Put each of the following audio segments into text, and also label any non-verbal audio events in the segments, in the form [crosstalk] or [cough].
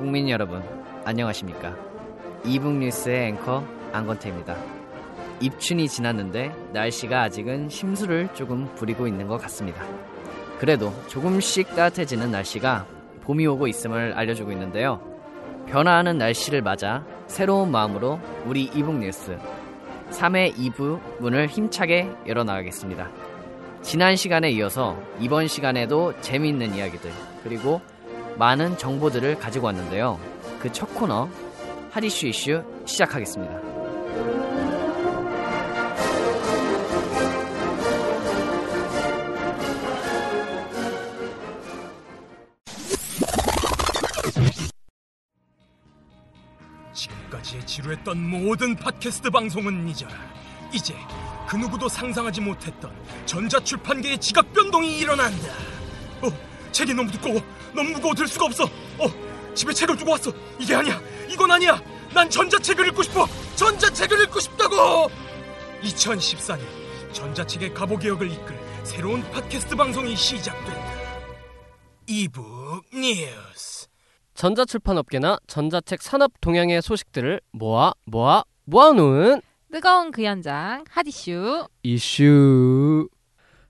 국민 여러분 안녕하십니까? 이북 뉴스의 앵커 안건태입니다. 입춘이 지났는데 날씨가 아직은 심수를 조금 부리고 있는 것 같습니다. 그래도 조금씩 따뜻해지는 날씨가 봄이 오고 있음을 알려주고 있는데요. 변화하는 날씨를 맞아 새로운 마음으로 우리 이북 뉴스 3회 2부 문을 힘차게 열어나가겠습니다. 지난 시간에 이어서 이번 시간에도 재미있는 이야기들 그리고 많은 정보들을 가지고 왔는데요. 그 첫 코너 하디슈 이슈 시작하겠습니다. 지금까지 지루했던 모든 팟캐스트 방송은 잊어라. 이제 그 누구도 상상하지 못했던 전자출판계의 지각 변동이 일어난다. 어, 책이 너무 두꺼워. 너무 무거워 들 수가 없어. 어, 집에 책을 두고 왔어. 이게 아니야. 이건 아니야. 난 전자책을 읽고 싶어. 전자책을 읽고 싶다고. 2014년 전자책의 가보 개혁을 이끌 새로운 팟캐스트 방송이 시작된다. 이북 뉴스. 전자출판업계나 전자책 산업 동향의 소식들을 모아 모아 모아놓은 뜨거운 그 현장 하디슈 이슈.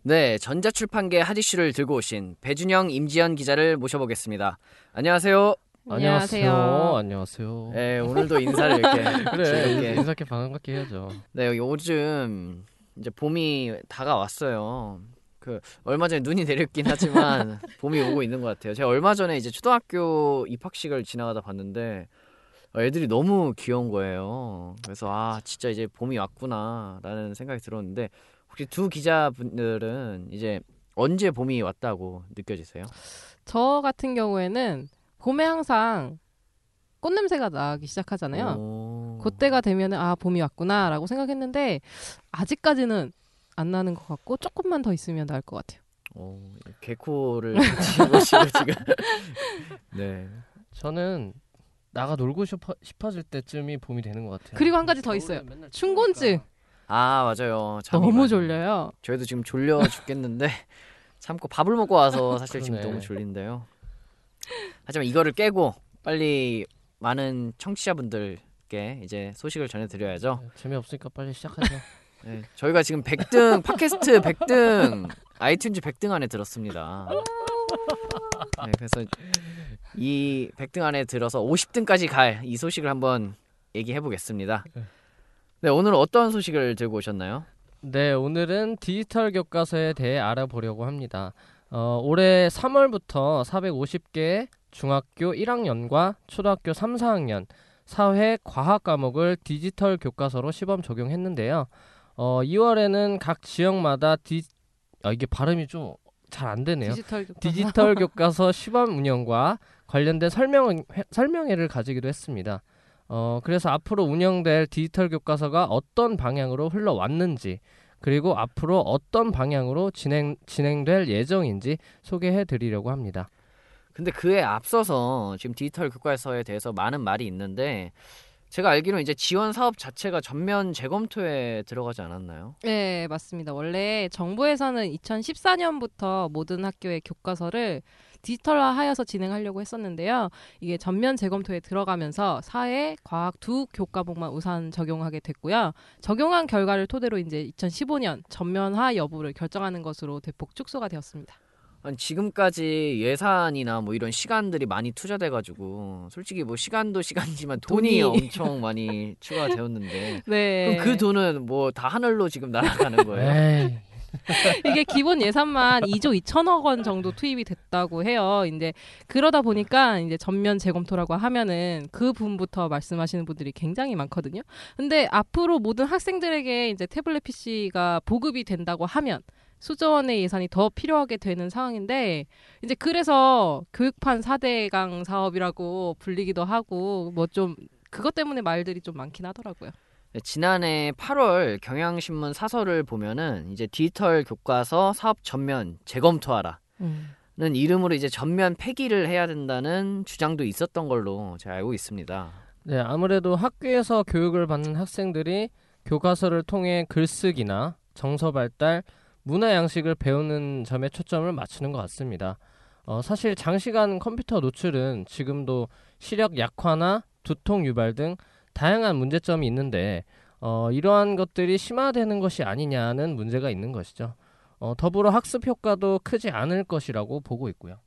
네, 전자출판계 하디슈를 들고 오신 배준영, 임지연 기자를 모셔보겠습니다. 안녕하세요. 안녕하세요. 안녕하세요. 네, 오늘도 인사를 이렇게 [laughs] 그래 즐겁게. 인사께 반갑게 해야죠. 네, 여기 요즘 이제 봄이 다가왔어요. 그 얼마 전에 눈이 내렸긴 하지만 [laughs] 봄이 오고 있는 것 같아요. 제가 얼마 전에 이제 초등학교 입학식을 지나가다 봤는데 애들이 너무 귀여운 거예요. 그래서 아 진짜 이제 봄이 왔구나라는 생각이 들었는데 혹시 두 기자분들은 이제 언제 봄이 왔다고 느껴지세요? 저 같은 경우에는 봄에 항상 꽃 냄새가 나기 시작하잖아요. 오. 그때가 되면 아 봄이 왔구나라고 생각했는데 아직까지는 안 나는 것 같고 조금만 더 있으면 나을 것 같아요. 오, 개코를 집으시고 [laughs] 지금 [laughs] 네. 저는 나가 놀고 싶어, 싶어질 때쯤이 봄이 되는 것 같아요. 그리고 한 가지 더 있어요. 충곤증 아 맞아요. 너무 많이- 졸려요. 저희도 지금 졸려 죽겠는데 [laughs] 참고 밥을 먹고 와서 사실 지금. 너무 졸린데요. 하지만 이거를 깨고 빨리 많은 청취자분들께 이제 소식을 전해드려야죠. 재미없으니까 빨리 시작하죠. [laughs] 네, 저희가 지금 100등 팟캐스트 100등 iTunes 100등 안에 들었습니다. 네, 그래서 이 100등 안에 들어서 50등까지 갈 이 소식을 한번 얘기해 보겠습니다. 네, 오늘은 어떤 소식을 들고 오셨나요? 네, 오늘은 디지털 교과서에 대해 알아보려고 합니다. 어, 올해 3월부터 450개 중학교 1학년과 초등학교 3, 4학년 사회 과학 과목을 디지털 교과서로 시범 적용했는데요. 어, 2월에는 각 지역마다 디 아, 이게 발음이 좀 잘 안 되네요. 디지털 교과서. 디지털 교과서 시범 운영과 관련된 설명 설명회를 가지기도 했습니다. 어, 그래서 앞으로 운영될 디지털 교과서가 어떤 방향으로 흘러왔는지 그리고 앞으로 어떤 방향으로 진행 진행될 예정인지 소개해 드리려고 합니다. 근데 그에 앞서서 지금 디지털 교과서에 대해서 많은 말이 있는데 제가 알기로는 이제 지원 사업 자체가 전면 재검토에 들어가지 않았나요? 네, 맞습니다. 원래 정부에서는 2014년부터 모든 학교의 교과서를 디지털화하여서 진행하려고 했었는데요. 이게 전면 재검토에 들어가면서 사회, 과학 두 교과목만 우선 적용하게 됐고요. 적용한 결과를 토대로 이제 2015년 전면화 여부를 결정하는 것으로 대폭 축소가 되었습니다. 아니 지금까지 예산이나 뭐 이런 시간들이 많이 투자돼가지고 솔직히 뭐 시간도 시간이지만 돈이, 돈이. [laughs] 엄청 많이 추가되었는데 네. 그럼 그 돈은 뭐 다 하늘로 지금 날아가는 거예요? 에이, [laughs] 이게 기본 예산만 2조 2천억 원 정도 투입이 됐다고 해요. 이제 그러다 보니까 이제 전면 재검토라고 하면은 그 부분부터 말씀하시는 분들이 굉장히 많거든요. 근데 앞으로 모든 학생들에게 이제 태블릿 PC가 보급이 된다고 하면 수조 원의 예산이 더 필요하게 되는 상황인데 이제 그래서 교육판 4대강 사업이라고 불리기도 하고 뭐 좀 그것 때문에 말들이 좀 많긴 하더라고요. 네, 지난해 8월 경향신문 사설을 보면은 이제 디지털 교과서 사업 전면 재검토하라. 는 이름으로 이제 전면 폐기를 해야 된다는 주장도 있었던 걸로 제가 알고 있습니다. 네, 아무래도 학교에서 교육을 받는 학생들이 교과서를 통해 글쓰기나 정서 발달, 문화 양식을 배우는 점에 초점을 맞추는 것 같습니다. 어, 사실 장시간 컴퓨터 노출은 지금도 시력 약화나 두통 유발 등 다양한 문제점이 있는데 어, 이러한 것들이 심화되는 것이 아니냐는 문제가 있는 것이죠. 어, 더불어 학습 효과도 크지 않을 것이라고 보고 있고요.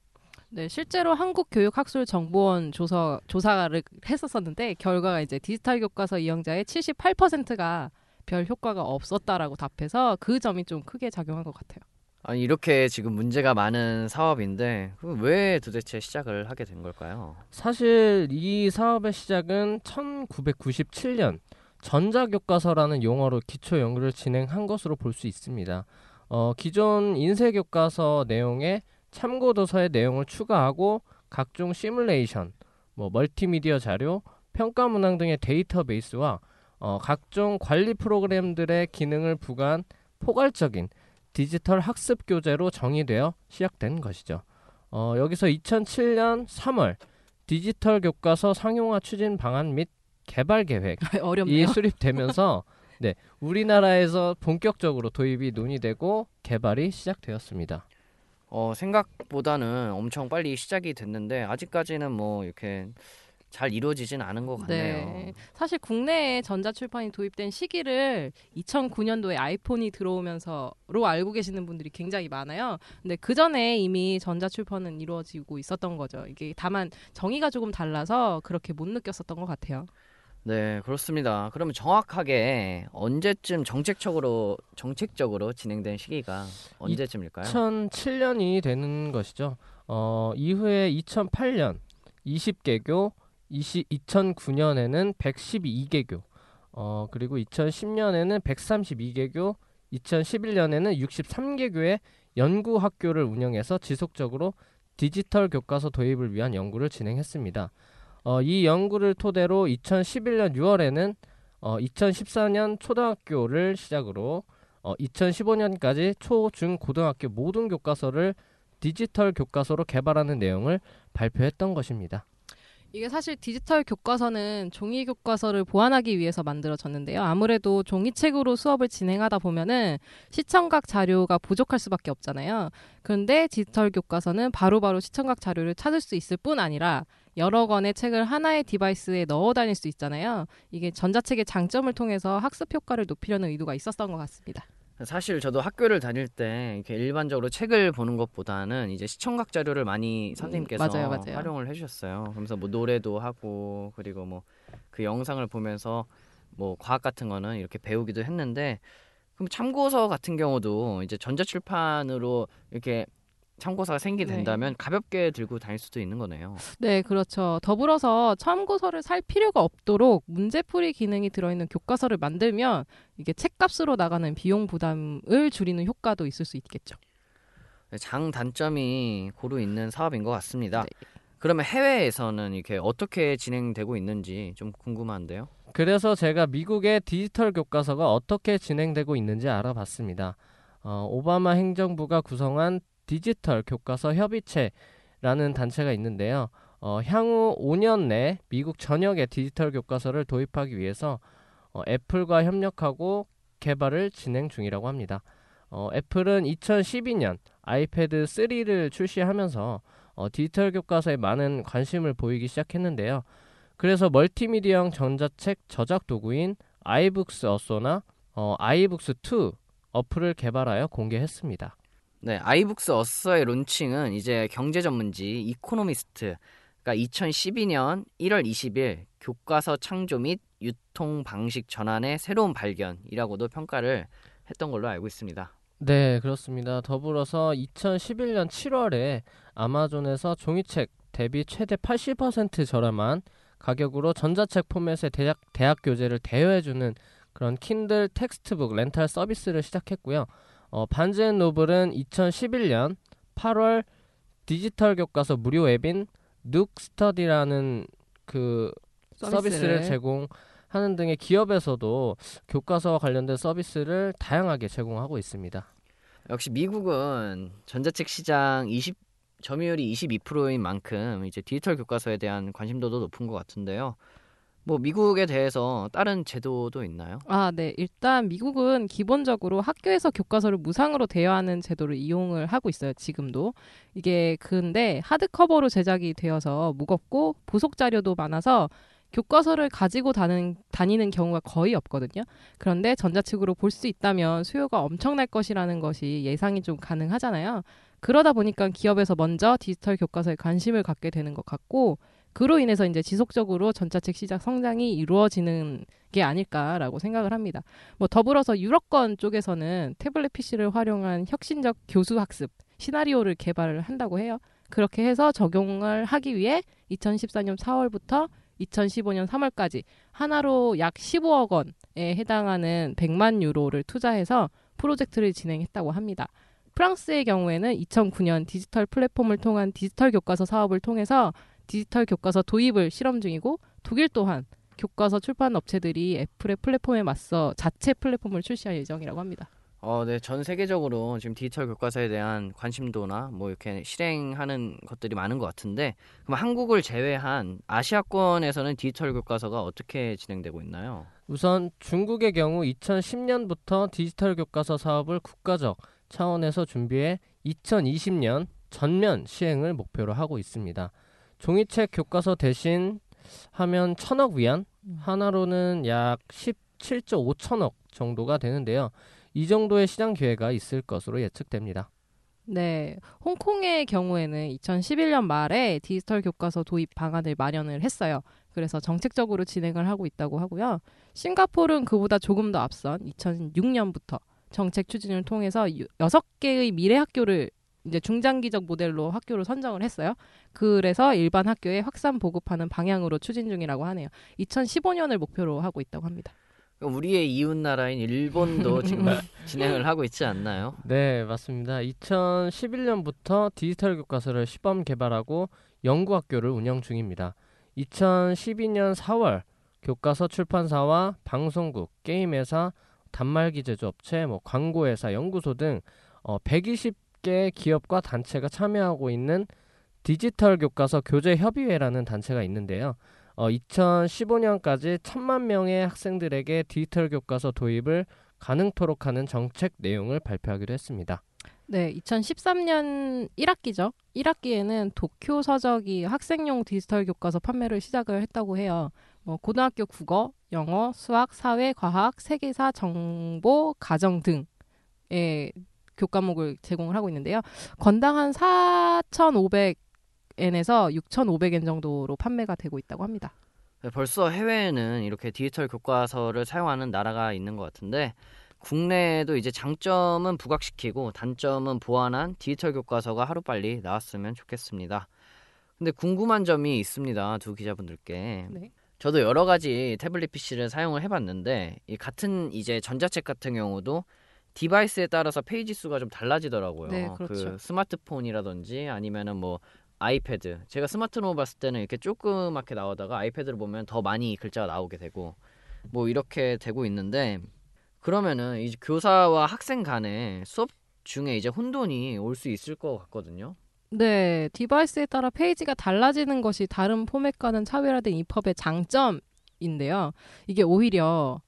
네, 실제로 한국교육학술정보원 조사, 조사를 했었었는데 결과가 이제 디지털 교과서 이용자의 78%가 별 효과가 없었다라고 답해서 그 점이 좀 크게 작용한 것 같아요. 아니 이렇게 지금 문제가 많은 사업인데 그럼 왜 도대체 시작을 하게 된 걸까요? 사실 이 사업의 시작은 1997년 전자교과서라는 용어로 기초 연구를 진행한 것으로 볼 수 있습니다. 어, 기존 인쇄 교과서 내용에 참고 도서의 내용을 추가하고 각종 시뮬레이션, 뭐 멀티미디어 자료, 평가 문항 등의 데이터베이스와 어, 각종 관리 프로그램들의 기능을 부과한 포괄적인 디지털 학습 교재로 정의되어 시작된 것이죠. 어, 여기서 2007년 3월 디지털 교과서 상용화 추진 방안 및 개발 계획이 [laughs] 어렵네요. 수립되면서 [laughs] 네, 우리나라에서 본격적으로 도입이 논의되고 개발이 시작되었습니다. 어, 생각보다는 엄청 빨리 시작이 됐는데 아직까지는 뭐 이렇게 잘 이루어지진 않은 것 같네요. 네. 사실 국내에 전자출판이 도입된 시기를 2009년도에 아이폰이 들어오면서로 알고 계시는 분들이 굉장히 많아요. 근데 그 전에 이미 전자출판은 이루어지고 있었던 거죠. 이게 다만 정의가 조금 달라서 그렇게 못 느꼈었던 것 같아요. 네, 그렇습니다. 그러면 정확하게 언제쯤 정책적으로 정책적으로 진행된 시기가 언제쯤일까요? 2007년이 되는 것이죠. 어, 이후에 2008년 20개교, 20, 2009년에는 112개교, 어, 그리고 2010년에는 132개교, 2011년에는 63개교의 연구 학교를 운영해서 지속적으로 디지털 교과서 도입을 위한 연구를 진행했습니다. 어, 이 연구를 토대로 2011년 6월에는 어, 2014년 초등학교를 시작으로 어, 2015년까지 초, 중, 고등학교 모든 교과서를 디지털 교과서로 개발하는 내용을 발표했던 것입니다. 이게 사실 디지털 교과서는 종이 교과서를 보완하기 위해서 만들어졌는데요. 아무래도 종이책으로 수업을 진행하다 보면은 시청각 자료가 부족할 수밖에 없잖아요. 그런데 디지털 교과서는 바로바로 시청각 자료를 찾을 수 있을 뿐 아니라 여러 권의 책을 하나의 디바이스에 넣어 다닐 수 있잖아요. 이게 전자책의 장점을 통해서 학습 효과를 높이려는 의도가 있었던 것 같습니다. 사실 저도 학교를 다닐 때 이렇게 일반적으로 책을 보는 것보다는 이제 시청각 자료를 많이 선생님께서 음, 맞아요, 맞아요. 활용을 해주셨어요. 그러면서 뭐 노래도 하고 그리고 뭐 그 영상을 보면서 뭐 과학 같은 거는 이렇게 배우기도 했는데 그럼 참고서 같은 경우도 이제 전자출판으로 이렇게 참고서가 네. 생기된다면 가볍게 들고 다닐 수도 있는 거네요. 네, 그렇죠. 더불어서 참고서를 살 필요가 없도록 문제풀이 기능이 들어있는 교과서를 만들면 이게 책값으로 나가는 비용 부담을 줄이는 효과도 있을 수 있겠죠. 장 단점이 고루 있는 사업인 것 같습니다. 네. 그러면 해외에서는 이렇게 어떻게 진행되고 있는지 좀 궁금한데요. 그래서 제가 미국의 디지털 교과서가 어떻게 진행되고 있는지 알아봤습니다. 어, 오바마 행정부가 구성한 디지털 교과서 협의체라는 단체가 있는데요. 어, 향후 5년 내 미국 전역의 디지털 교과서를 도입하기 위해서 어, 애플과 협력하고 개발을 진행 중이라고 합니다. 어, 애플은 2012년 아이패드 3를 출시하면서 어, 디지털 교과서에 많은 관심을 보이기 시작했는데요. 그래서 멀티미디어형 전자책 저작 도구인 iBooks Author나 어, iBooks 2 어플을 개발하여 공개했습니다. 네, iBooks Author의 론칭은 이제 경제 전문지 이코노미스트가 2012년 1월 20일 교과서 창조 및 유통 방식 전환의 새로운 발견이라고도 평가를 했던 걸로 알고 있습니다. 네, 그렇습니다. 더불어서 2011년 7월에 아마존에서 종이책 대비 최대 80% 저렴한 가격으로 전자책 포맷의 대학, 대학 교재를 대여해주는 그런 Kindle Textbook Rental 서비스를 시작했고요. 어, Barnes and Noble은 2011년 8월 디지털 교과서 무료 앱인 NookStudy라는 그 서비스를 제공하는 등의 기업에서도 교과서와 관련된 서비스를 다양하게 제공하고 있습니다. 역시 미국은 전자책 시장 20 점유율이 22%인 만큼 이제 디지털 교과서에 대한 관심도도 높은 것 같은데요. 뭐 미국에 대해서 다른 제도도 있나요? 아, 네. 일단 미국은 기본적으로 학교에서 교과서를 무상으로 대여하는 제도를 이용을 하고 있어요. 지금도. 이게 근데 하드커버로 제작이 되어서 무겁고 보석 자료도 많아서 교과서를 가지고 다는, 다니는 경우가 거의 없거든요. 그런데 전자책으로 볼 수 있다면 수요가 엄청날 것이라는 것이 예상이 좀 가능하잖아요. 그러다 보니까 기업에서 먼저 디지털 교과서에 관심을 갖게 되는 것 같고 그로 인해서 이제 지속적으로 전자책 시장 성장이 이루어지는 게 아닐까라고 생각을 합니다. 뭐 더불어서 유럽권 쪽에서는 태블릿 PC를 활용한 혁신적 교수 학습 시나리오를 개발을 한다고 해요. 그렇게 해서 적용을 하기 위해 2014년 4월부터 2015년 3월까지 하나로 약 15억 원에 해당하는 100만 유로를 투자해서 프로젝트를 진행했다고 합니다. 프랑스의 경우에는 2009년 디지털 플랫폼을 통한 디지털 교과서 사업을 통해서 디지털 교과서 도입을 실험 중이고 독일 또한 교과서 출판 업체들이 애플의 플랫폼에 맞서 자체 플랫폼을 출시할 예정이라고 합니다. 어, 네, 전 세계적으로 지금 디지털 교과서에 대한 관심도나 뭐 이렇게 실행하는 것들이 많은 것 같은데, 그럼 한국을 제외한 아시아권에서는 디지털 교과서가 어떻게 진행되고 있나요? 우선 중국의 경우 2010년부터 디지털 교과서 사업을 국가적 차원에서 준비해 2020년 전면 시행을 목표로 하고 있습니다. 종이책 교과서 대신 하면 천억 위안 하나로는 약 17조 5천억 정도가 되는데요. 이 정도의 시장 기회가 있을 것으로 예측됩니다. 네, 홍콩의 경우에는 2011년 말에 디지털 교과서 도입 방안을 마련을 했어요. 그래서 정책적으로 진행을 하고 있다고 하고요. 싱가포르는 그보다 조금 더 앞선 2006년부터 정책 추진을 통해서 여섯 개의 미래 학교를 이제 중장기적 모델로 학교를 선정을 했어요. 그래서 일반 학교에 확산 보급하는 방향으로 추진 중이라고 하네요. 2015년을 목표로 하고 있다고 합니다. 우리의 이웃 나라인 일본도 [laughs] 지금 진행을 하고 있지 않나요? 네, 맞습니다. 2011년부터 디지털 교과서를 시범 개발하고 연구 학교를 운영 중입니다. 2012년 4월 교과서 출판사와 방송국, 게임회사, 단말기 제조업체, 뭐 광고회사, 연구소 등 어, 120 개 기업과 단체가 참여하고 있는 디지털 교과서 교재 협의회라는 단체가 있는데요. 어, 2015년까지 천만 명의 학생들에게 디지털 교과서 도입을 가능토록 하는 정책 내용을 발표하기로 했습니다. 네, 2013년 1학기죠. 1학기에는 도쿄 서적이 학생용 디지털 교과서 판매를 시작을 했다고 해요. 뭐 고등학교 국어, 영어, 수학, 사회, 과학, 세계사, 정보, 가정 등의 교과목을 제공을 하고 있는데요. 건당 한 4,500엔에서 6,500엔 정도로 판매가 되고 있다고 합니다. 네, 벌써 해외에는 이렇게 디지털 교과서를 사용하는 나라가 있는 것 같은데 국내에도 이제 장점은 부각시키고 단점은 보완한 디지털 교과서가 하루빨리 나왔으면 좋겠습니다. 근데 궁금한 점이 있습니다. 두 기자분들께. 네. 저도 여러 가지 태블릿 PC를 사용을 해봤는데 이 같은 이제 전자책 같은 경우도 디바이스에 따라서 페이지 수가 좀 달라지더라고요. 네, 그렇죠. 그 스마트폰이라든지 아니면은 뭐 아이패드. 제가 스마트폰 봤을 때는 이렇게 조그맣게 나오다가 아이패드를 보면 더 많이 글자가 나오게 되고 뭐 이렇게 되고 있는데 그러면은 이제 교사와 학생 간에 수업 중에 이제 혼돈이 올 수 있을 것 같거든요. 네, 디바이스에 따라 페이지가 달라지는 것이 다른 포맷과는 차별화된 EPUB의 장점인데요. 이게 오히려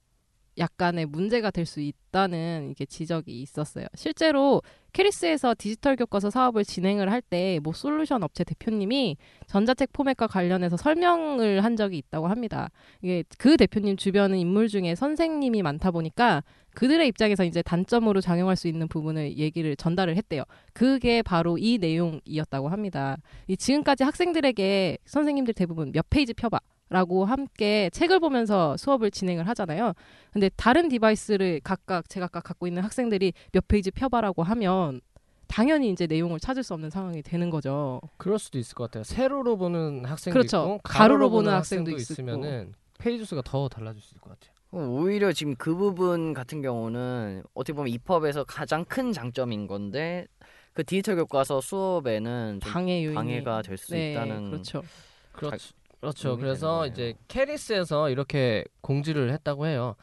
약간의 문제가 될 수 있다는 이게 지적이 있었어요. 실제로 KERIS에서 디지털 교과서 사업을 진행을 할 때 모 솔루션 업체 대표님이 전자책 포맷과 관련해서 설명을 한 적이 있다고 합니다. 이게 그 대표님 주변 인물 중에 선생님이 많다 보니까 그들의 입장에서 이제 단점으로 작용할 수 있는 부분을 얘기를 전달을 했대요. 그게 바로 이 내용이었다고 합니다. 이 지금까지 학생들에게 선생님들 대부분 몇 페이지 펴봐. 라고 함께 책을 보면서 수업을 진행을 하잖아요. 근데 다른 디바이스를 각각 제각각 갖고 있는 학생들이 몇 페이지 펴봐라고 하면 당연히 이제 내용을 찾을 수 없는 상황이 되는 거죠. 그럴 수도 있을 것 같아요. 세로로 보는 학생도 그렇죠. 있고 가로로 가로로 보는 보는 학생도 학생도 있을 있으면은 페이지 수가 더 달라질 수 있을 것 같아요. 오히려 지금 그 부분 같은 경우는 어떻게 보면 EPUB에서 가장 큰 장점인 건데 그 디지털 교과서 수업에는 좀 방해 요인이 방해 가 될수 네, 있다는 그렇죠. 그렇죠. 그렇죠. 그래서. 이제 KERIS에서 이렇게 공지를 했다고 해요.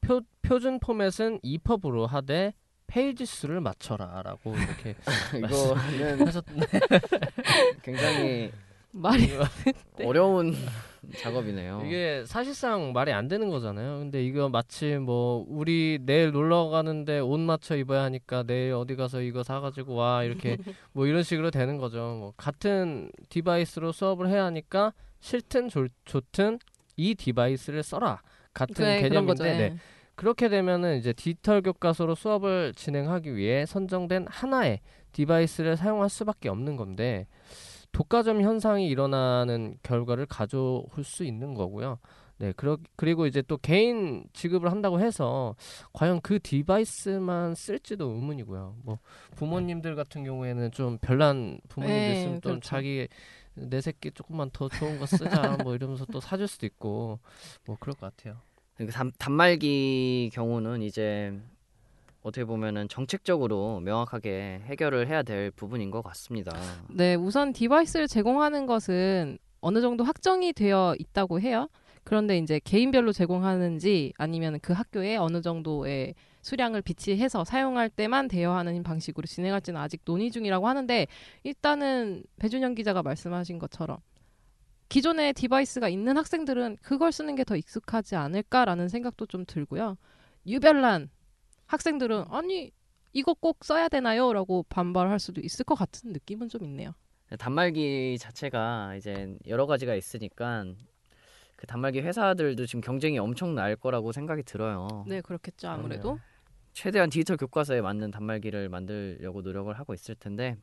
표, 표준 포맷은 EPUB으로 하되 페이지 수를 맞춰라라고 이렇게 [laughs] 이거는 하셨. [laughs] 굉장히 말이 네. 어려운 작업이네요. 이게 사실상 말이 안 되는 거잖아요. 근데 이거 마치 뭐 우리 내일 놀러 가는데 옷 맞춰 입어야 하니까 내일 어디 가서 이거 사가지고 와 이렇게 [laughs] 뭐 이런 식으로 되는 거죠. 뭐 같은 디바이스로 수업을 해야 하니까 싫든 좋, 좋든 이 디바이스를 써라 같은 네. 개념인데 네. 네. 그렇게 되면은 이제 디지털 교과서로 수업을 진행하기 위해 선정된 하나의 디바이스를 사용할 수밖에 없는 건데 독과점 현상이 일어나는 결과를 가져올 수 있는 거고요. 네, 그러, 그리고 이제 또 개인 지급을 한다고 해서 과연 그 디바이스만 쓸지도 의문이고요. 뭐 부모님들 같은 경우에는 좀 별난 부모님들 네, 있으면 또 그렇죠. 자기 내 새끼 조금만 더 좋은 거 쓰자 뭐 이러면서 또 사줄 수도 있고 뭐 그럴 것 같아요. 그 단, 단말기 경우는 이제 어떻게 보면은 정책적으로 명확하게 해결을 해야 될 부분인 것 같습니다. 네, 우선 디바이스를 제공하는 것은 어느 정도 확정이 되어 있다고 해요. 그런데 이제 개인별로 제공하는지 아니면 그 학교에 어느 정도의 수량을 비치해서 사용할 때만 대여하는 방식으로 진행할지는 아직 논의 중이라고 하는데 일단은 배준영 기자가 말씀하신 것처럼 기존에 디바이스가 있는 학생들은 그걸 쓰는 게 더 익숙하지 않을까라는 생각도 좀 들고요. 유별난 학생들은 아니 이거 꼭 써야 되나요?라고 반발할 수도 있을 것 같은 느낌은 좀 있네요. 단말기 자체가 이제 여러 가지가 있으니까 그 단말기 회사들도 지금 경쟁이 엄청 날 거라고 생각이 들어요. 네, 그렇겠죠. 아무래도. 최대한 디지털 교과서에 맞는 단말기를 만들려고 노력을 하고 있을 텐데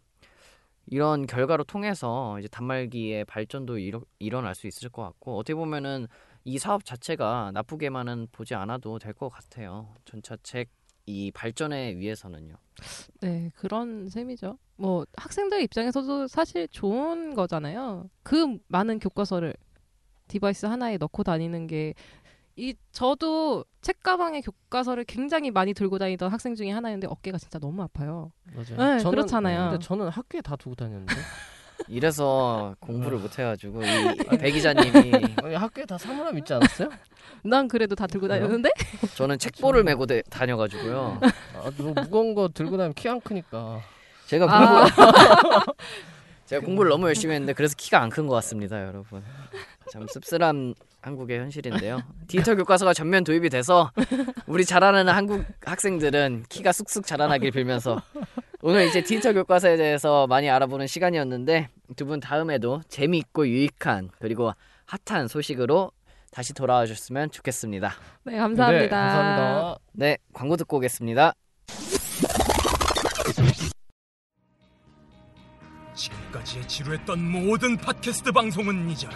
이런 결과로 통해서 이제 단말기의 발전도 일어, 일어날 수 있을 것 같고 어떻게 보면은 이 사업 자체가 나쁘게만은 보지 않아도 될 것 같아요. 전자책 이 발전에 위해서는요. 네, 그런 셈이죠. 뭐 학생들 입장에서도 사실 좋은 거잖아요. 그 많은 교과서를 디바이스 하나에 넣고 다니는 게 이 저도 책가방에 교과서를 굉장히 많이 들고 다니던 학생 중에 하나였는데 어깨가 진짜 너무 아파요. 맞아요. 네, 그렇잖아요. 근데 저는 학교에 다 두고 다녔는데 [laughs] 이래서 공부를 못 해가지고 이배 기자님이 [laughs] 아니, 학교에 다 사물함 있지 않았어요? [laughs] 난 그래도 다 들고? 다녔는데 저는 책보를 메고 대- 다녀가지고요. 아, 뭐 무거운 거 들고 다니면 키 안 크니까. 제가 아. 공부 제가 공부를 너무 열심히 했는데 그래서 키가 안 큰 것 같습니다, 여러분. 참 씁쓸한 한국의 현실인데요. 디지털 교과서가 전면 도입이 돼서 우리 자라는 한국 학생들은 키가 쑥쑥 자라나길 빌면서 오늘 이제 디지털 교과서에 대해서 많이 알아보는 시간이었는데 두 분 다음에도 재미있고 유익한 그리고 핫한 소식으로 다시 돌아와 주셨으면 좋겠습니다. 네, 감사합니다. 네, 감사합니다. 네, 광고 듣고 오겠습니다. 지금까지 지루했던 모든 팟캐스트 방송은 잊어라.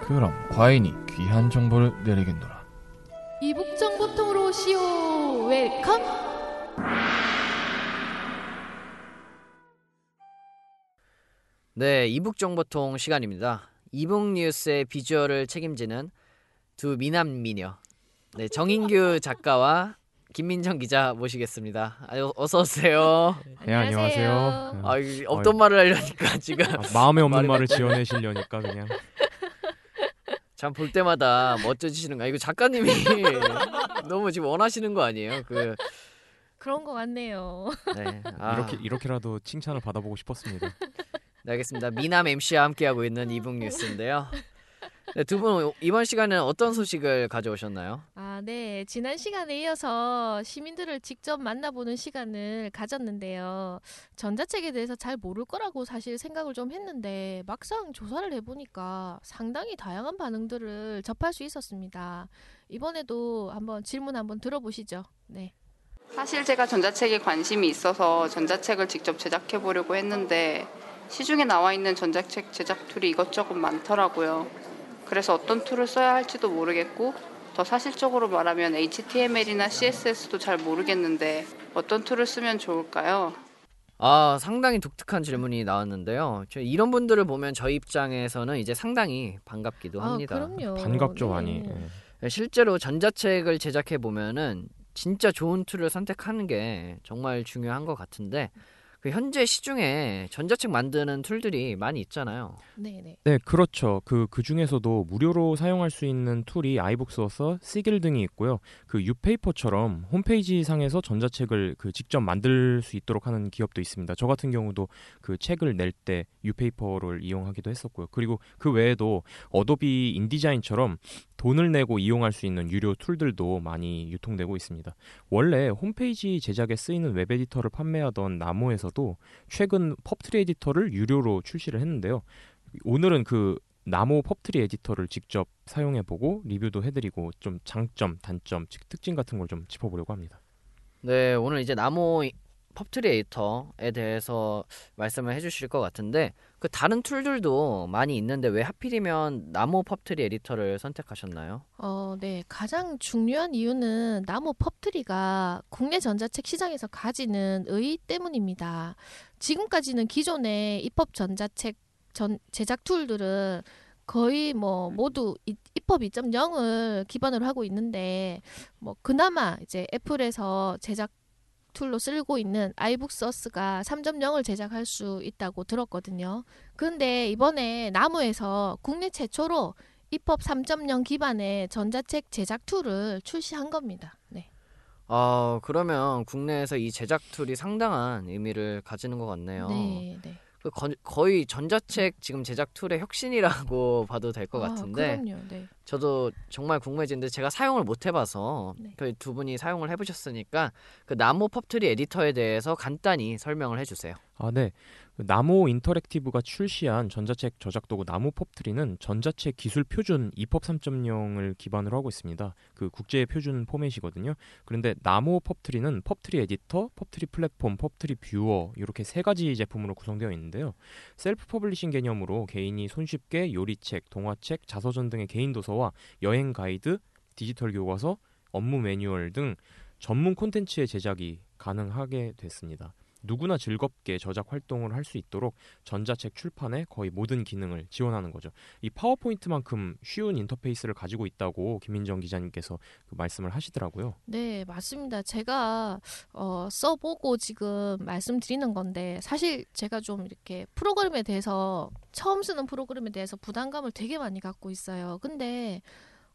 그럼 과인이 귀한 정보를 내리겠노라. 이북 정보통으로 오시오. Welcome. 네, 이북 정보통 시간입니다. 이북 뉴스의 비주얼을 책임지는 두 미남 미녀. 네, 정인규 작가와 김민정 기자 모시겠습니다. 아유, 어서 오세요. 네, 안녕하세요. 아, 이 없던 말을 하려니까 지금 아, 마음에 없는 말을. 지어내시려니까 그냥. 참 볼 때마다 멋져지시는 거. 이거 작가님이 [laughs] 너무 지금 원하시는 거 아니에요? 그 그런 것 같네요. 네, [laughs] 아, 이렇게 이렇게라도 칭찬을 받아보고 싶었습니다. 네, 알겠습니다. 미남 MC와 함께하고 있는 이북 뉴스인데요. 네, 두분 이번 시간은 어떤 소식을 가져오셨나요? 아, 네. 지난 시간에 이어서 시민들을 직접 만나보는 시간을 가졌는데요. 전자책에 대해서 잘 모를 거라고 사실 생각을 좀 했는데 막상 조사를 해보니까 상당히 다양한 반응들을 접할 수 있었습니다. 이번에도 한번 질문 한번 들어보시죠. 네. 사실 제가 전자책에 관심이 있어서 전자책을 직접 제작해 보려고 했는데 시중에 나와 있는 전자책 제작 툴이 이것저것 많더라고요. 그래서 어떤 툴을 써야 할지도 모르겠고 더 사실적으로 말하면 HTML이나 CSS도 잘 모르겠는데 어떤 툴을 쓰면 좋을까요? 아, 상당히 독특한 질문이 나왔는데요. 저 이런 분들을 보면 저희 입장에서는 이제 상당히 반갑기도 아, 합니다. 그럼요. 반갑죠 네. 많이. 예. 실제로 전자책을 제작해 보면은 진짜 좋은 툴을 선택하는 게 정말 중요한 것 같은데 그 현재 시중에 전자책 만드는 툴들이 많이 있잖아요. 네, 네. 네, 그렇죠. 그, 그 중에서도 무료로 사용할 수 있는 툴이 iBooks Author, Sigil 등이 있고요. 그 유페이퍼처럼 홈페이지 상에서 전자책을 그 직접 만들 수 있도록 하는 기업도 있습니다. 저 같은 경우도 그 책을 낼 때 유페이퍼를 이용하기도 했었고요. 그리고 그 외에도 어도비 인디자인처럼 돈을 내고 이용할 수 있는 유료 툴들도 많이 유통되고 있습니다. 원래 홈페이지 제작에 쓰이는 웹 에디터를 판매하던 나모에서 도 최근 펍트리 에디터를 유료로 출시를 했는데요. 오늘은 그 나모 펍트리 에디터를 직접 사용해보고 리뷰도 해드리고 좀 장점, 단점, 즉 특징 같은 걸 좀 짚어보려고 합니다. 네, 오늘 이제 이- 펍트리 에디터에 대해서 말씀을 해주실 것 같은데 그 다른 툴들도 많이 있는데 왜 하필이면 나모 펍트리 에디터를 선택하셨나요? 어, 네. 가장 중요한 이유는 나모 펍트리가 국내 전자책 시장에서 가지는 의의 때문입니다. 지금까지는 기존의 EPUB 전자책 전 제작 툴들은 거의 뭐 모두 이- EPUB 2.0을 기반으로 하고 있는데 뭐 그나마 이제 애플에서 제작 툴로 쓰고 있는 iBooks Author가 3.0을 제작할 수 있다고 들었거든요. 근데 이번에 나모에서 국내 최초로 EPUB 3.0 기반의 전자책 제작 툴을 출시한 겁니다. 네. 아 그러면 국내에서 이 제작 툴이 상당한 의미를 가지는 것 같네요. 네, 네. 그 거, 거의 전자책 지금 제작 툴의 혁신이라고 [laughs] 봐도 될것 아, 같은데 그럼요. 네. 저도 정말 궁금해지는데 제가 사용을 못 해봐서 네. 그두 분이 사용을 해보셨으니까 그 나모 펍트리 에디터에 대해서 간단히 설명을 해주세요. 아, 네. 그 나모 인터랙티브가 출시한 전자책 저작 도구 나모 펍트리는 전자책 기술 표준 EPUB 3.0을 기반으로 하고 있습니다. 그 국제 표준 포맷이거든요. 그런데 나모 펍트리는 펍트리 에디터, 펍트리 플랫폼, 펍트리 뷰어 이렇게 세 가지 제품으로 구성되어 있는데요. self publishing 개념으로 개인이 손쉽게 요리책, 동화책, 자서전 등의 개인 도서와 여행 가이드, 디지털 교과서, 업무 매뉴얼 등 전문 콘텐츠의 제작이 가능하게 됐습니다. 누구나 즐겁게 저작 활동을 할 수 있도록 전자책 출판의 거의 모든 기능을 지원하는 거죠. 이 파워포인트만큼 쉬운 인터페이스를 가지고 있다고 김민정 기자님께서 그 말씀을 하시더라고요. 네, 맞습니다. 제가 어, 써보고 지금 말씀드리는 건데 사실 제가 좀 이렇게 프로그램에 대해서 처음 쓰는 프로그램에 대해서 부담감을 되게 많이 갖고 있어요. 근데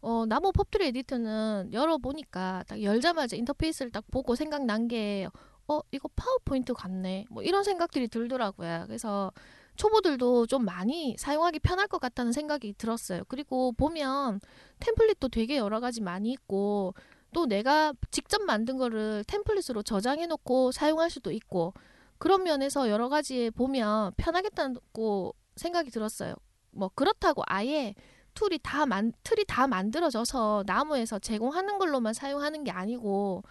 어, 나무 펍트리 에디터는 열어보니까 딱 열자마자 인터페이스를 딱 보고 생각난 게 어, 이거 파워포인트 같네. 뭐 이런 생각들이 들더라고요. 그래서 초보들도 좀 많이 사용하기 편할 것 같다는 생각이 들었어요. 그리고 보면 템플릿도 되게 여러 가지 많이 있고 또 내가 직접 만든 거를 템플릿으로 저장해 놓고 사용할 수도 있고 그런 면에서 여러 가지 보면 편하겠다고 생각이 들었어요. 뭐 그렇다고 아예 툴이 다 만, 틀이 다 만들어져서 나모에서 제공하는 걸로만 사용하는 게 아니고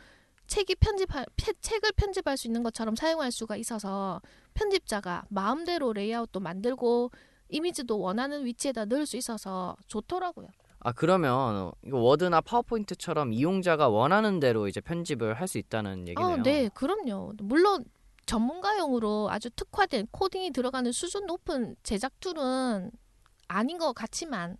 책이 편집할 페- 책을 편집할 수 있는 것처럼 사용할 수가 있어서 편집자가 마음대로 레이아웃도 만들고 이미지도 원하는 위치에다 넣을 수 있어서 좋더라고요. 아 그러면 이거 워드나 파워포인트처럼 이용자가 원하는 대로 이제 편집을 할 수 있다는 얘기네요. 아, 네, 그럼요. 물론 전문가용으로 아주 특화된 코딩이 들어가는 수준 높은 제작 툴은 아닌 것 같지만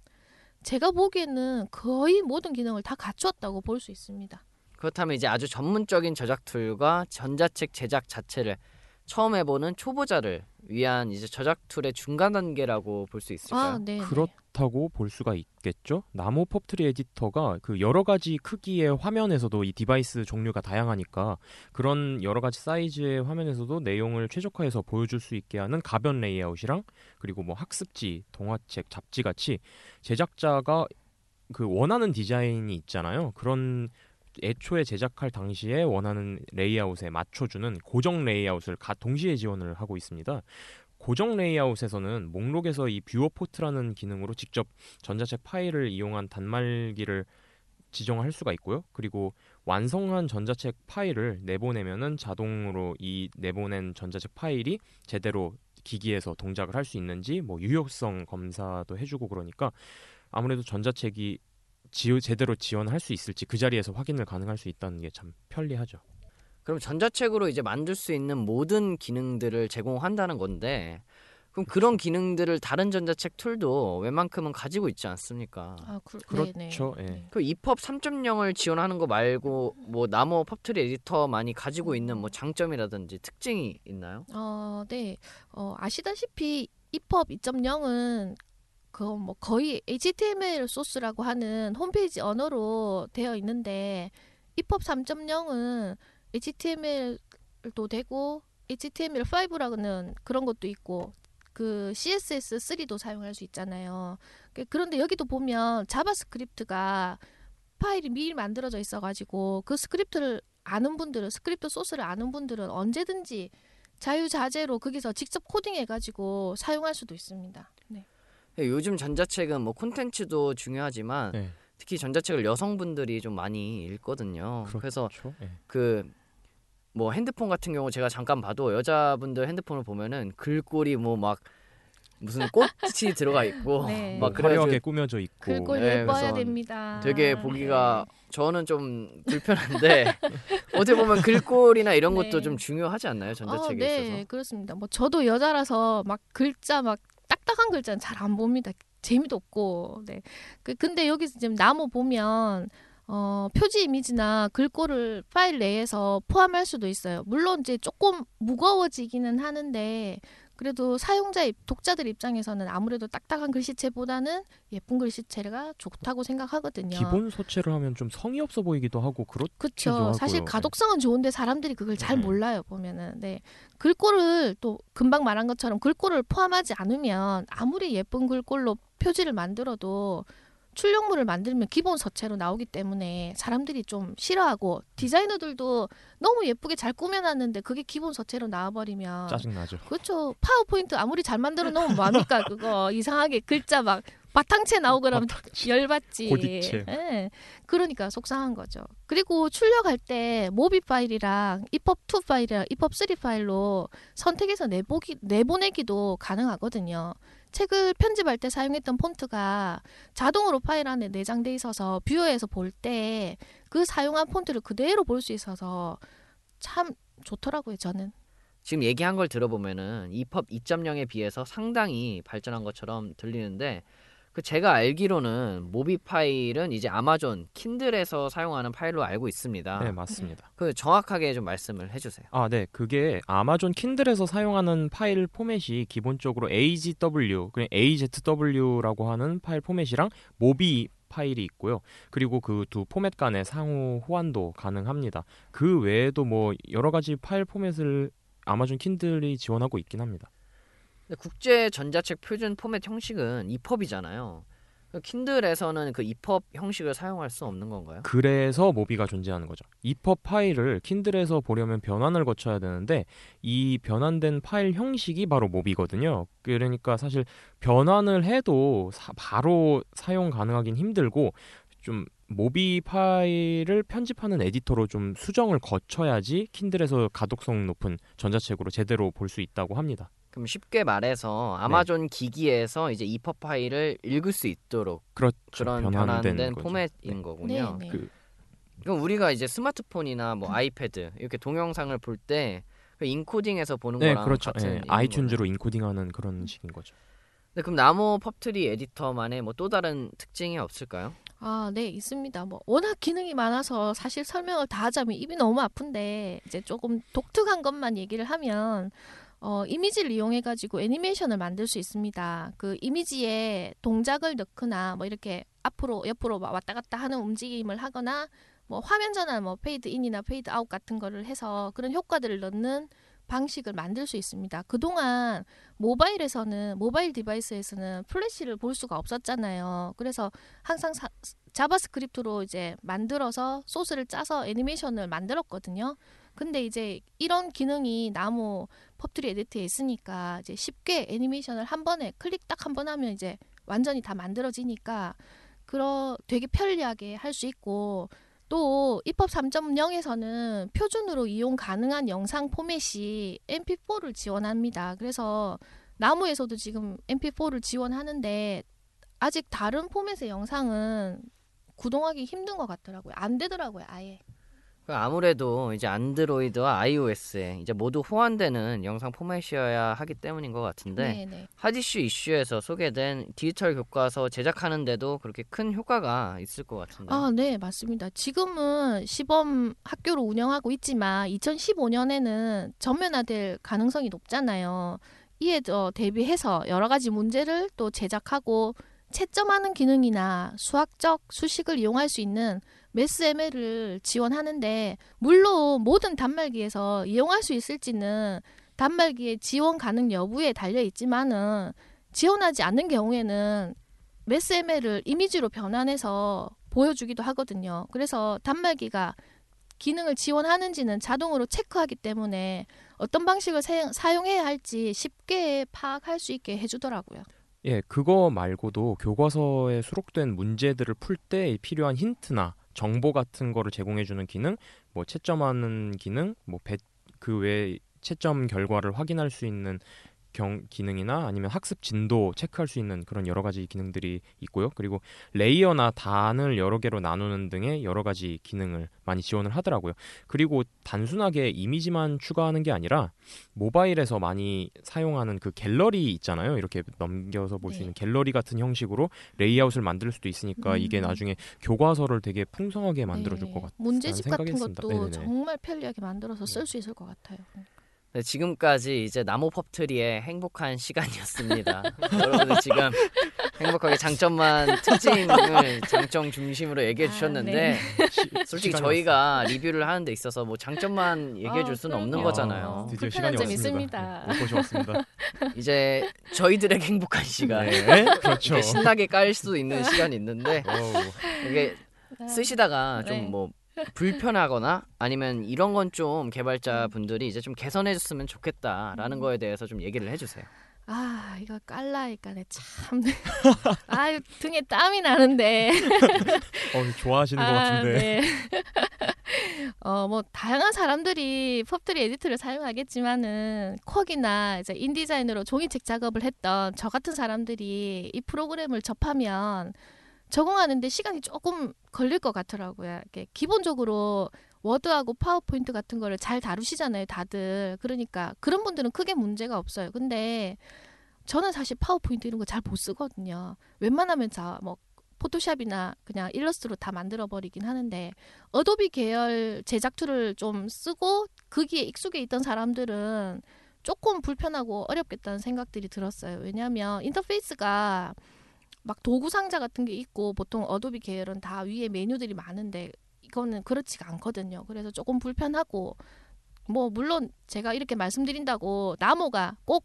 제가 보기에는 거의 모든 기능을 다 갖추었다고 볼 수 있습니다. 그렇다면 이제 아주 전문적인 저작 툴과 전자책 제작 자체를 처음 해보는 초보자를 위한 이제 저작 툴의 중간 단계라고 볼 수 있을까요? 아, 네. 네. 그렇다고 볼 수가 있겠죠. 나모 펍트리 에디터가 그 여러 가지 크기의 화면에서도 이 디바이스 종류가 다양하니까 그런 여러 가지 사이즈의 화면에서도 내용을 최적화해서 보여줄 수 있게 하는 가변 레이아웃이랑 그리고 뭐 학습지, 동화책, 잡지 같이 제작자가 그 원하는 디자인이 있잖아요. 그런 애초에 제작할 당시에 원하는 레이아웃에 맞춰주는 고정 레이아웃을 가 동시에 지원을 하고 있습니다. 고정 레이아웃에서는 목록에서 이 viewport라는 기능으로 직접 전자책 파일을 이용한 단말기를 지정할 수가 있고요. 그리고 완성한 전자책 파일을 내보내면은 자동으로 이 내보낸 전자책 파일이 제대로 기기에서 동작을 할 수 있는지 뭐 유효성 검사도 해주고 그러니까 아무래도 전자책이 지, 제대로 지원할 수 있을지 그 자리에서 확인을 가능할 수 있다는 게 참 편리하죠. 그럼 전자책으로 이제 만들 수 있는 모든 기능들을 제공한다는 건데 그럼 그런 기능들을 다른 전자책 툴도 웬만큼은 가지고 있지 않습니까? 아, 그, 그렇죠. 예. 네. 그 EPUB 3.0을 지원하는 거 말고 뭐 나무 펍트리 에디터만이 가지고 있는 뭐 장점이라든지 특징이 있나요? 어, 네. 어, 아시다시피 EPUB 2.0은 그뭐 거의 HTML 소스라고 하는 홈페이지 언어로 되어 있는데 EPUB 3.0은 HTML도 되고 HTML5라는 그런 것도 있고 그 CSS3도 사용할 수 있잖아요. 그- 그런데 여기도 보면 자바스크립트가 파일이 미리 만들어져 있어가지고 그 스크립트를 아는 분들은 스크립트 소스를 아는 분들은 언제든지 자유자재로 거기서 직접 코딩해가지고 사용할 수도 있습니다. 네. 예, 요즘 전자책은 뭐 콘텐츠도 중요하지만 네. 특히 전자책을 여성분들이 좀 많이 읽거든요. 그래서 그렇죠. 예. 그뭐 핸드폰 같은 경우 제가 잠깐 봐도 여자분들 핸드폰을 보면은 글꼴이 뭐 막 무슨 꽃이 [laughs] 들어가 있고 네. 막뭐 그래가지고 화려하게 꾸며져 있고 글꼴 네, 예뻐야 그래서 됩니다. 되게 보기가 저는 좀 불편한데 [laughs] 어떻게 보면 글꼴이나 이런 것도 네. 좀 중요하지 않나요 전자책에 어, 네, 있어서? 그렇습니다. 뭐 저도 여자라서 막 글자 막 딱딱한 글자는 잘 안 봅니다. 재미도 없고. 네. 그 근데 여기서 지금 나무 보면 어, 표지 이미지나 글꼴을 파일 내에서 포함할 수도 있어요. 물론 이제 조금 무거워지기는 하는데 그래도 사용자 입- 독자들 입장에서는 아무래도 딱딱한 글씨체보다는 예쁜 글씨체가 좋다고 생각하거든요. 기본 소체를 하면 좀 성의 없어 보이기도 하고 그렇죠. 하고요. 사실 네. 가독성은 좋은데 사람들이 그걸 잘 네. 몰라요 보면은. 네. 글꼴을 또 금방 말한 것처럼 글꼴을 포함하지 않으면 아무리 예쁜 글꼴로 표지를 만들어도 출력물을 만들면 기본 서체로 나오기 때문에 사람들이 좀 싫어하고 디자이너들도 너무 예쁘게 잘 꾸며놨는데 그게 기본 서체로 나와버리면 짜증 나죠. 그렇죠. 파워포인트 아무리 잘 만들어 놓으면 뭐합니까 [laughs] 그거 이상하게 글자 막 바탕체 나오고 그러면 열받지. 고딕체. 예. 그러니까 속상한 거죠. 그리고 출력할 때 모비 파일이랑 EPUB2 파일이랑 EPUB3 파일로 선택해서 내보기, 내보내기도 가능하거든요. 책을 편집할 때 사용했던 폰트가 자동으로 파일 안에 내장돼 있어서 viewer에서 볼 때 그 사용한 폰트를 그대로 볼 수 있어서 참 좋더라고요, 저는. 지금 얘기한 걸 들어보면은 EPUB 2.0에 비해서 상당히 발전한 것처럼 들리는데 그 제가 알기로는 모비 파일은 이제 아마존 킨들에서 사용하는 파일로 알고 있습니다. 네, 맞습니다. 그 정확하게 좀 말씀을 해주세요. 아, 네. 그게 아마존 킨들에서 사용하는 파일 포맷이 기본적으로 AGW, 그냥 AZW라고 하는 파일 포맷이랑 모비 파일이 있고요. 그리고 그 두 포맷 간의 상호 호환도 가능합니다. 그 외에도 뭐 여러 가지 파일 포맷을 아마존 킨들이 지원하고 있긴 합니다. 국제 전자책 표준 포맷 형식은 EPUB이잖아요. 킨들에서는 그 EPUB 형식을 사용할 수 없는 건가요? 그래서 모비가 존재하는 거죠. EPUB 파일을 킨들에서 보려면 변환을 거쳐야 되는데 이 변환된 파일 형식이 바로 모비거든요. 그러니까 사실 변환을 해도 사- 바로 사용 가능하긴 힘들고 좀 모비 파일을 편집하는 에디터로 좀 수정을 거쳐야지 킨들에서 가독성 높은 전자책으로 제대로 볼 수 있다고 합니다. 그럼 쉽게 말해서 아마존 기기에서 이제 EPUB 파일을 읽을 수 있도록 그렇죠. 그런 변환된 변환된 거죠. 포맷인 네. 거군요. 네, 네. 그 그럼 우리가 이제 스마트폰이나 뭐 아이패드 이렇게 동영상을 볼때그 인코딩해서 보는 네, 거랑 그렇죠. 같은 예, 이유인 아이튠즈로. 인코딩하는 그런 식인 거죠. 네, 그럼 나모 펍트리 에디터만의 뭐 또 다른 특징이 없을까요? 아, 네, 있습니다. 뭐 워낙 기능이 많아서 사실 설명을 다 하자면 입이 너무 아픈데 이제 조금 독특한 것만 얘기를 하면 어, 이미지를 이용해 가지고 애니메이션을 만들 수 있습니다. 그 이미지에 동작을 넣거나 뭐 이렇게 앞으로 옆으로 막 왔다 갔다 하는 움직임을 하거나 뭐 화면 전환 뭐 페이드 인이나 페이드 아웃 같은 거를 해서 그런 효과들을 넣는 방식을 만들 수 있습니다. 그동안 모바일에서는 모바일 device에서는 플래시를 볼 수가 없었잖아요. 그래서 항상 사- 자바스크립트로 이제 만들어서 소스를 짜서 애니메이션을 만들었거든요. 근데 이제 이런 기능이 나무 펍트리 에디트에 있으니까 이제 쉽게 애니메이션을 한 번에 클릭 딱 한 번 하면 이제 완전히 다 만들어지니까 그러 되게 편리하게 할 수 있고 또 입법 3.0에서는 표준으로 이용 가능한 영상 포맷이 MP4를 지원합니다. 그래서 나무에서도 지금 MP4를 지원하는데 아직 다른 포맷의 영상은 구동하기 힘든 것 같더라고요. 안 되더라고요, 아예. 그 아무래도 이제 안드로이드와 iOS에 이제 모두 호환되는 영상 포맷이어야 하기 때문인 것 같은데 네네. 하디슈 이슈에서 소개된 디지털 교과서 제작하는데도 그렇게 큰 효과가 있을 것 같은데. 아, 네, 맞습니다. 지금은 시범 학교를 운영하고 있지만 2015년에는 전면화될 가능성이 높잖아요. 이에 더 대비해서 여러 가지 문제를 또 제작하고 채점하는 기능이나 수학적 수식을 이용할 수 있는 매스ML을 지원하는데 물론 모든 단말기에서 이용할 수 있을지는 단말기의 지원 가능 여부에 달려 있지만은 지원하지 않는 경우에는 매스ML을 이미지로 변환해서 보여주기도 하거든요. 그래서 단말기가 기능을 지원하는지는 자동으로 체크하기 때문에 어떤 방식을 사용, 사용해야 할지 쉽게 파악할 수 있게 해주더라고요. 예, 그거 말고도 교과서에 수록된 문제들을 풀 때 필요한 힌트나 정보 같은 거를 제공해주는 기능, 뭐 채점하는 기능, 뭐그 외에 채점 결과를 확인할 수 있는 경, 기능이나 아니면 학습 진도 체크할 수 있는 그런 여러 가지 기능들이 있고요. 그리고 layer나 단을 여러 개로 나누는 등의 여러 가지 기능을 많이 지원을 하더라고요. 그리고 단순하게 이미지만 추가하는 게 아니라 모바일에서 많이 사용하는 그 갤러리 있잖아요. 이렇게 넘겨서 볼수 네. 있는 갤러리 같은 형식으로 레이아웃을 만들 수도 있으니까 음. 이게 나중에 교과서를 되게 풍성하게 만들어 줄 네. 것 같아요. 문제집 같은. 것도 네네네. 정말 편리하게 만들어서 쓸 수 있을 것 같아요. 네, 지금까지 이제 나무 펍트리의 행복한 시간이었습니다. [laughs] 여러분들 지금 행복하게 장점만 특징을 장점 중심으로 얘기해 아, 주셨는데 솔직히 시간이 저희가 리뷰를 하는 데 있어서 뭐 장점만 얘기해 줄 어, 수는 없는 그럼요. 거잖아요. 드디어 불편한 시간이 왔습니다. 있습니다. 네, 옷것이 왔습니다. [laughs] 이제 저희들의 행복한 시간. 네, 그렇죠. 신나게 깔 수 있는 시간이 있는데 어우. 이게 쓰시다가 네. 좀뭐 불편하거나 아니면 이런 건 좀 개발자 분들이 이제 좀 개선해 줬으면 좋겠다라는 음. 거에 대해서 좀 얘기를 해 주세요. 아 이거 깔라니까 내 참. [laughs] 아유 등에 땀이 나는데. 어, 좋아하시는 것 같은데. 네. [laughs] 어뭐 다양한 사람들이 펍트리 에디트를 사용하겠지만은 콕이나 이제 인디자인으로 종이책 작업을 했던 저 같은 사람들이 이 프로그램을 접하면 적응하는데 시간이 조금 걸릴 것 같더라고요. 이게 기본적으로 워드하고 파워포인트 같은 거를 잘 다루시잖아요, 다들. 그러니까 그런 분들은 크게 문제가 없어요. 근데 저는 사실 파워포인트 이런 거 잘 못 쓰거든요. 웬만하면 다뭐 포토샵이나 그냥 일러스트로 다 만들어 버리긴 하는데 어도비 계열 제작 tool을 좀 쓰고 거기에 익숙해 있던 사람들은 조금 불편하고 어렵겠다는 생각들이 들었어요. 왜냐하면 인터페이스가 막 도구 상자 같은 게 있고 보통 어도비 계열은 다 위에 메뉴들이 많은데 이거는 그렇지가 않거든요. 그래서 조금 불편하고 뭐 물론 제가 이렇게 말씀드린다고 나모가 꼭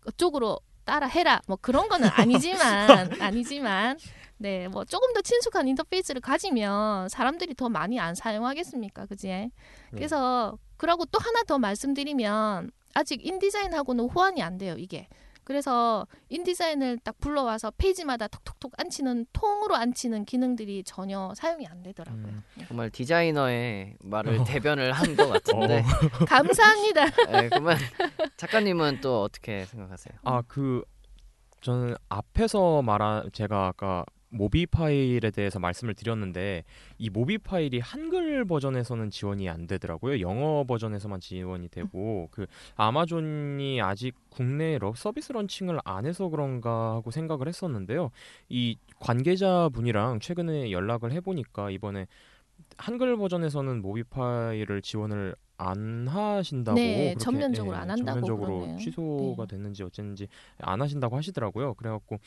그쪽으로 따라 해라 뭐 그런 거는 아니지만 [laughs] 아니지만 네 뭐 조금 더 친숙한 인터페이스를 가지면 사람들이 더 많이 안 사용하겠습니까? 그지? 그래서 그러고 또 하나 더 말씀드리면 아직 인디자인하고는 호환이 안 돼요 이게 그래서 인디자인을 딱 불러와서 페이지마다 톡톡톡 앉히는 통으로 앉히는 기능들이 전혀 사용이 안 되더라고요 음. 정말 디자이너의 말을 어. 대변을 한 것 같은데 [laughs] 감사합니다 네, 그러면 작가님은 또 어떻게 생각하세요? 아그 저는 앞에서 말한 제가 아까 모비 파일에 대해서 말씀을 드렸는데 이 모비 파일이 한글 버전에서는 지원이 안 되더라고요. 영어 버전에서만 지원이 되고 그 아마존이 아직 국내 러 서비스 launching을 안 해서 그런가 하고 생각을 했었는데요. 이 관계자 분이랑 최근에 연락을 해 보니까 이번에 한글 버전에서는 모비 파일을 지원을 안 하신다고 네, 그렇게, 전면적으로 안 한다고 전면적으로 그러네요. 취소가 네. 됐는지 어쨌는지 안 하신다고 하시더라고요. 그래갖고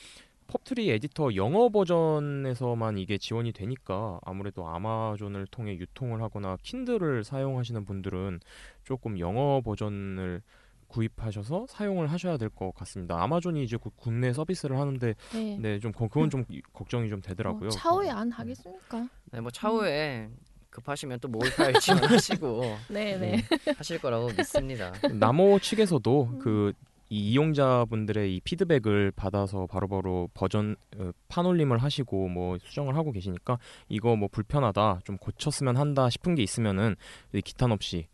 펍트리 에디터 영어 버전에서만 이게 지원이 되니까 아무래도 아마존을 통해 유통을 하거나 킨들을 사용하시는 분들은 조금 영어 버전을 구입하셔서 사용을 하셔야 될 것 같습니다. 아마존이 이제 그 국내 서비스를 하는데 네. 네 좀 그건 좀 걱정이 좀 되더라고요. 뭐 차후에 안 하겠습니까 네, 뭐 차후에 급하시면 또 모의 파일 지원하시고 [laughs] 네, 네. 네, 하실 거라고 믿습니다. 나모 측에서도 음. 그 이 이용자분들의 이 피드백을 받아서 바로바로 버전 어, 판올림을 하시고 뭐 수정을 하고 계시니까 이거 뭐 불편하다 좀 고쳤으면 한다 싶은 게 있으면은 이 기탄 없이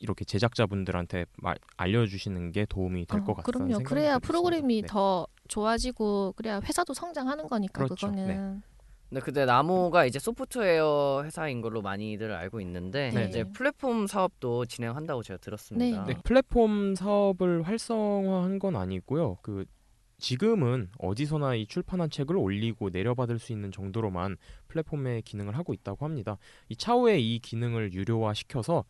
이렇게 제작자분들한테 말, 알려주시는 게 도움이 될것 어, 같다는 그럼요. 그래야 들었습니다. 프로그램이 네. 더 좋아지고 그래야 회사도 성장하는 거니까 그렇죠. 그거는 네. 근데 그때 나모가 이제 소프트웨어 회사인 걸로 많이들 알고 있는데 네. 이제 플랫폼 사업도 진행한다고 제가 들었습니다. 네, 플랫폼 사업을 활성화한 건 아니고요. 그 지금은 어디서나 이 출판한 책을 올리고 내려받을 수 있는 정도로만 플랫폼의 기능을 하고 있다고 합니다. 이 차후에 이 기능을 유료화 시켜서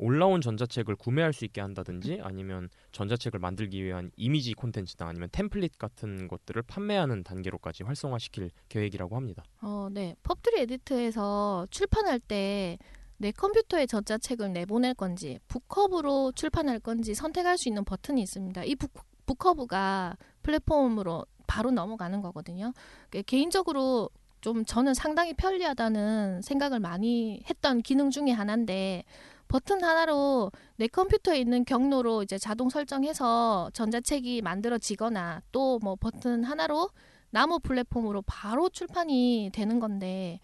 올라온 전자책을 구매할 수 있게 한다든지 아니면 전자책을 만들기 위한 이미지 콘텐츠나 아니면 템플릿 같은 것들을 판매하는 단계로까지 활성화시킬 계획이라고 합니다. 어, 네. 펍트리 에디트에서 출판할 때 내 컴퓨터에 전자책을 내보낼 건지 북허브로 출판할 건지 선택할 수 있는 버튼이 있습니다. 이 북, 북허브가 플랫폼으로 바로 넘어가는 거거든요. 그 개인적으로 좀 저는 상당히 편리하다는 생각을 많이 했던 기능 중에 하나인데 버튼 하나로 내 컴퓨터에 있는 경로로 이제 자동 설정해서 전자책이 만들어지거나 또 뭐 버튼 하나로 나무 플랫폼으로 바로 출판이 되는 건데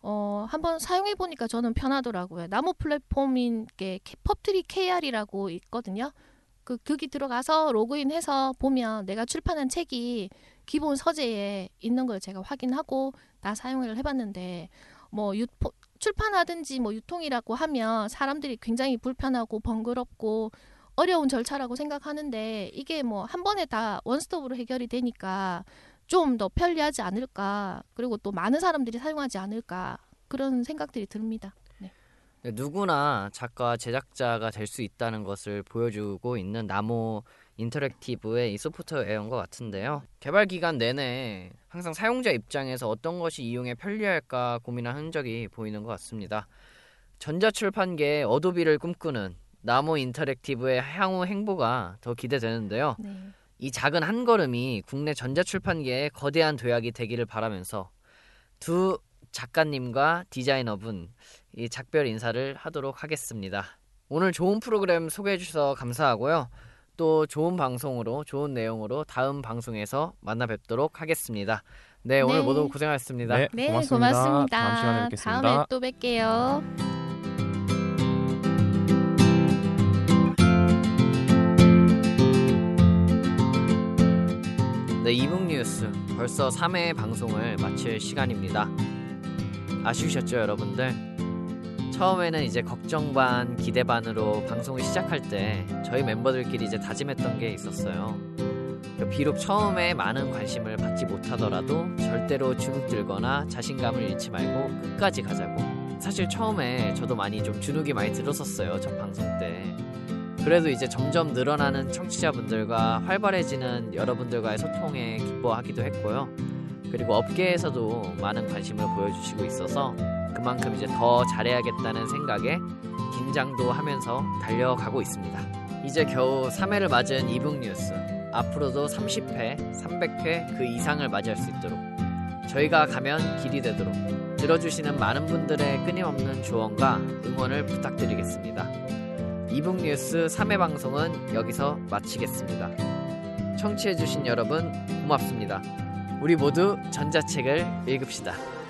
어 한번 사용해 보니까 저는 편하더라고요. 나무 플랫폼인 게 펍트리 KR이라고 있거든요. 그 거기 들어가서 로그인해서 보면 내가 출판한 책이 기본 서재에 있는 걸 제가 확인하고 나 사용을 해봤는데 뭐 유포, 출판하든지 뭐 유통이라고 하면 사람들이 굉장히 불편하고 번거롭고 어려운 절차라고 생각하는데 이게 뭐 한 번에 다 원스톱으로 해결이 되니까 좀 더 편리하지 않을까 그리고 또 많은 사람들이 사용하지 않을까 그런 생각들이 듭니다. 네. 네, 누구나 작가 제작자가 될 수 있다는 것을 보여주고 있는 나모 인터랙티브의 이 소프트웨어인 것 같은데요. 개발 기간 내내 항상 사용자 입장에서 어떤 것이 이용에 편리할까 고민한 흔적이 보이는 것 같습니다. 전자출판계의 어도비를 꿈꾸는 나모 인터랙티브의 향후 행보가 더 기대되는데요. 네. 이 작은 한 걸음이 국내 전자출판계의 거대한 도약이 되기를 바라면서 두 작가님과 디자이너분 이 작별 인사를 하도록 하겠습니다. 오늘 좋은 프로그램 소개해 주셔서 감사하고요. 또 좋은 방송으로 좋은 내용으로 다음 방송에서 만나 뵙도록 하겠습니다. 네, 오늘 네. 모두 고생하셨습니다. 네, 네, 고맙습니다. 고맙습니다. 다음 시간에 뵙겠습니다. 다음에 또 뵐게요. 네, 이북 뉴스 벌써 3회 방송을 마칠 시간입니다. 아쉬우셨죠, 여러분들? 처음에는 이제 걱정 반, 기대 반으로 방송을 시작할 때 저희 멤버들끼리 이제 다짐했던 게 있었어요. 그 비록 처음에 많은 관심을 받지 못하더라도 절대로 주눅 들거나 자신감을 잃지 말고 끝까지 가자고. 사실 처음에 저도 많이 좀 주눅이 많이 들었었어요, 첫 방송 때. 그래도 이제 점점 늘어나는 청취자분들과 활발해지는 여러분들과의 소통에 기뻐하기도 했고요. 그리고 업계에서도 많은 관심을 보여주시고 있어서 그만큼 이제 더 잘해야겠다는 생각에 긴장도 하면서 달려가고 있습니다. 이제 겨우 3회를 맞은 이북 뉴스. 앞으로도 30회, 300회 그 이상을 맞이할 수 있도록 저희가 가면 길이 되도록 들어주시는 많은 분들의 끊임없는 조언과 응원을 부탁드리겠습니다. 이북 뉴스 3회 방송은 여기서 마치겠습니다. 청취해주신 여러분 고맙습니다. 우리 모두 전자책을 읽읍시다.